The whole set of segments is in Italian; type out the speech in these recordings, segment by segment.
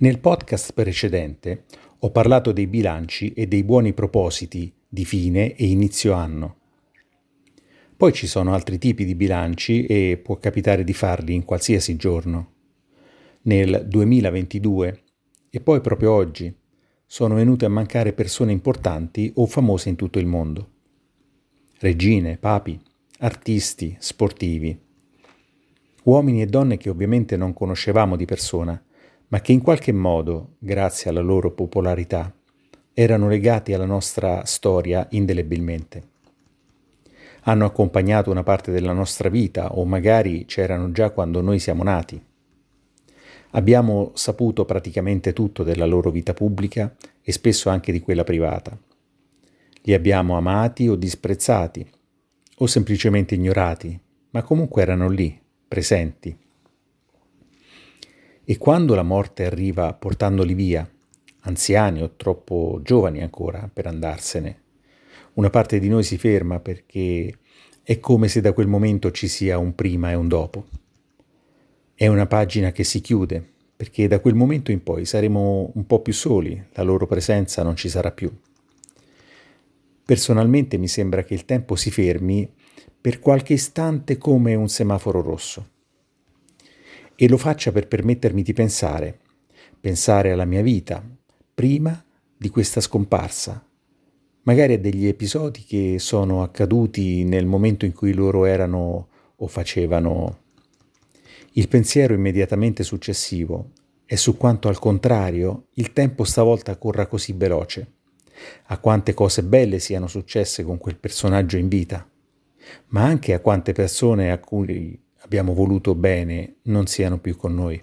Nel podcast precedente ho parlato dei bilanci e dei buoni propositi di fine e inizio anno. Poi ci sono altri tipi di bilanci e può capitare di farli in qualsiasi giorno. Nel 2022 e poi proprio oggi sono venute a mancare persone importanti o famose in tutto il mondo. Regine, papi, artisti, sportivi. Uomini e donne che ovviamente non conoscevamo di persona, ma che in qualche modo, grazie alla loro popolarità, erano legati alla nostra storia indelebilmente. Hanno accompagnato una parte della nostra vita o magari c'erano già quando noi siamo nati. Abbiamo saputo praticamente tutto della loro vita pubblica e spesso anche di quella privata. Li abbiamo amati o disprezzati o semplicemente ignorati, ma comunque erano lì, presenti e quando la morte arriva portandoli via, anziani o troppo giovani ancora per andarsene, una parte di noi si ferma perché è come se da quel momento ci sia un prima e un dopo. È una pagina che si chiude, perché da quel momento in poi saremo un po' più soli, la loro presenza non ci sarà più. Personalmente mi sembra che il tempo si fermi per qualche istante come un semaforo rosso e lo faccia per permettermi di pensare, pensare alla mia vita, prima di questa scomparsa, magari a degli episodi che sono accaduti nel momento in cui loro erano o facevano. Il pensiero immediatamente successivo è su quanto al contrario il tempo stavolta corra così veloce, a quante cose belle siano successe con quel personaggio in vita, ma anche a quante persone a cui abbiamo voluto bene non siano più con noi.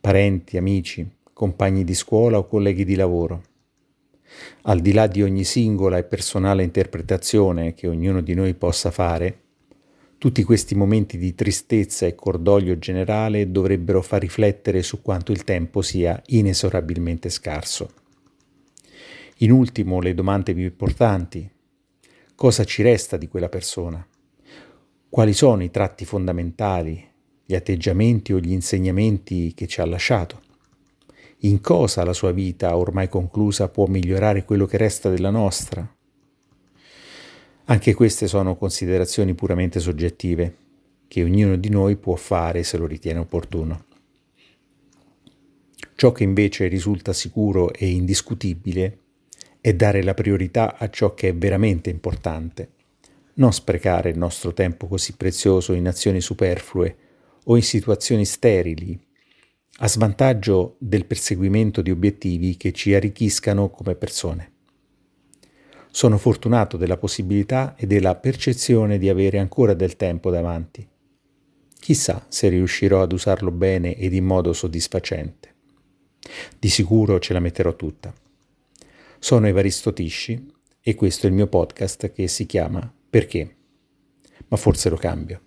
Parenti, amici, compagni di scuola o colleghi di lavoro. Al di là di ogni singola e personale interpretazione che ognuno di noi possa fare, tutti questi momenti di tristezza e cordoglio generale dovrebbero far riflettere su quanto il tempo sia inesorabilmente scarso. In ultimo, le domande più importanti. Cosa ci resta di quella persona? Quali sono i tratti fondamentali, gli atteggiamenti o gli insegnamenti che ci ha lasciato. In cosa la sua vita ormai conclusa può migliorare quello che resta della nostra? Anche queste sono considerazioni puramente soggettive, che ognuno di noi può fare se lo ritiene opportuno. Ciò che invece risulta sicuro e indiscutibile è dare la priorità a ciò che è veramente importante non sprecare il nostro tempo così prezioso in azioni superflue o in situazioni sterili, a svantaggio del perseguimento di obiettivi che ci arricchiscano come persone. Sono fortunato della possibilità e della percezione di avere ancora del tempo davanti. Chissà se riuscirò ad usarlo bene ed in modo soddisfacente. Di sicuro ce la metterò tutta. Sono Evaristo Tisci e questo è il mio podcast che si chiama perché? Ma forse lo cambio.